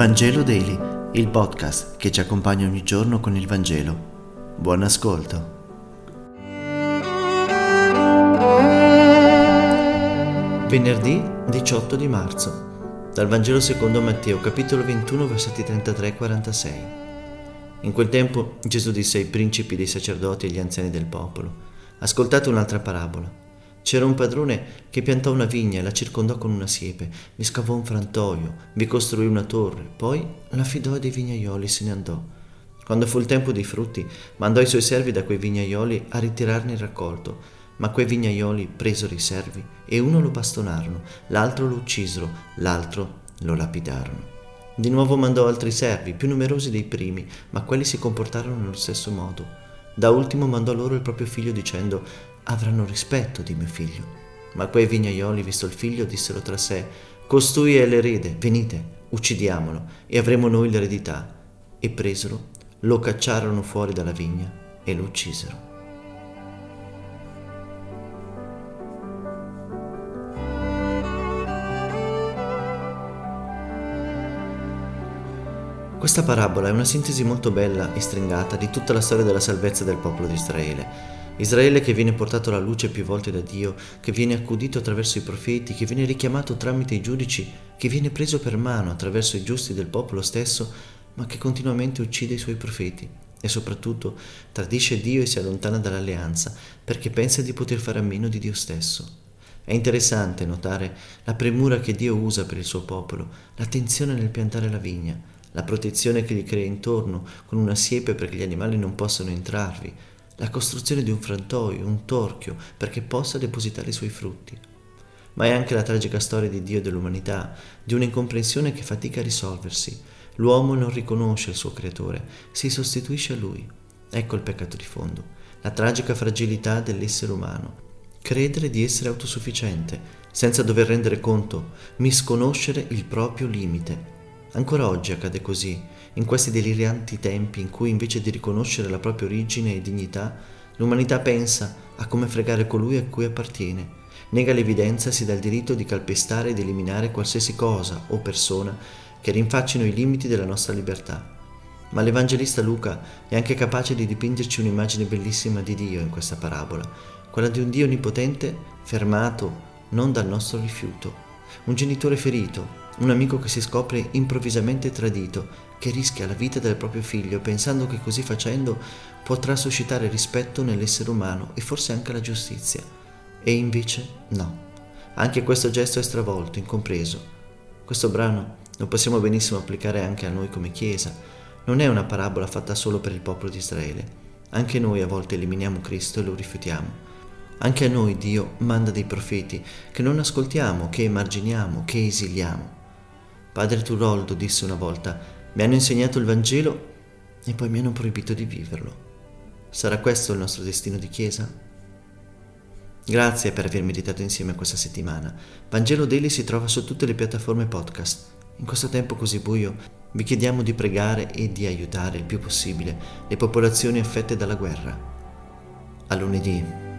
Vangelo Daily, il podcast che ci accompagna ogni giorno con il Vangelo. Buon ascolto. Venerdì 18 di marzo. Dal Vangelo secondo Matteo, capitolo 21, versetti 33 e 46. In quel tempo Gesù disse ai principi dei sacerdoti e agli anziani del popolo: Ascoltate un'altra parabola. C'era un padrone che piantò una vigna e la circondò con una siepe, vi scavò un frantoio, vi costruì una torre, poi l'affidò a dei vignaioli e se ne andò. Quando fu il tempo dei frutti, mandò i suoi servi da quei vignaioli a ritirarne il raccolto, ma quei vignaioli presero i servi e uno lo bastonarono, l'altro lo uccisero, l'altro lo lapidarono. Di nuovo mandò altri servi, più numerosi dei primi, ma quelli si comportarono nello stesso modo. Da ultimo mandò loro il proprio figlio dicendo avranno rispetto di mio figlio. Ma quei vignaioli, visto il figlio, dissero tra sé, costui è l'erede, venite, uccidiamolo e avremo noi l'eredità. E presero, lo cacciarono fuori dalla vigna e lo uccisero. Questa parabola è una sintesi molto bella e stringata di tutta la storia della salvezza del popolo di Israele Israele che viene portato alla luce più volte da Dio, che viene accudito attraverso i profeti, che viene richiamato tramite i giudici, che viene preso per mano attraverso i giusti del popolo stesso, ma che continuamente uccide i suoi profeti e soprattutto tradisce Dio e si allontana dall'alleanza perché pensa di poter fare a meno di Dio stesso. È interessante notare la premura che Dio usa per il suo popolo, l'attenzione nel piantare la vigna, la protezione che gli crea intorno con una siepe perché gli animali non possano entrarvi, la costruzione di un frantoio, un torchio, perché possa depositare i suoi frutti. Ma è anche la tragica storia di Dio e dell'umanità, di un'incomprensione che fatica a risolversi. L'uomo non riconosce il suo creatore, si sostituisce a lui. Ecco il peccato di fondo, la tragica fragilità dell'essere umano. Credere di essere autosufficiente, senza dover rendere conto, misconoscere il proprio limite. Ancora oggi accade così, in questi delirianti tempi in cui invece di riconoscere la propria origine e dignità, l'umanità pensa a come fregare colui a cui appartiene, nega l'evidenza e si dà il diritto di calpestare ed eliminare qualsiasi cosa o persona che rinfaccino i limiti della nostra libertà. Ma l'Evangelista Luca è anche capace di dipingerci un'immagine bellissima di Dio in questa parabola, quella di un Dio onnipotente fermato non dal nostro rifiuto, un genitore ferito, un amico che si scopre improvvisamente tradito, che rischia la vita del proprio figlio pensando che così facendo potrà suscitare rispetto nell'essere umano e forse anche la giustizia. E invece no. Anche questo gesto è stravolto, incompreso. Questo brano lo possiamo benissimo applicare anche a noi come Chiesa. Non è una parabola fatta solo per il popolo di Israele. Anche noi a volte eliminiamo Cristo e lo rifiutiamo. Anche a noi Dio manda dei profeti che non ascoltiamo, che emarginiamo, che esiliamo. Padre Turoldo disse una volta, mi hanno insegnato il Vangelo e poi mi hanno proibito di viverlo. Sarà questo il nostro destino di Chiesa? Grazie per aver meditato insieme questa settimana. Vangelo Daily si trova su tutte le piattaforme podcast. In questo tempo così buio vi chiediamo di pregare e di aiutare il più possibile le popolazioni affette dalla guerra. A lunedì.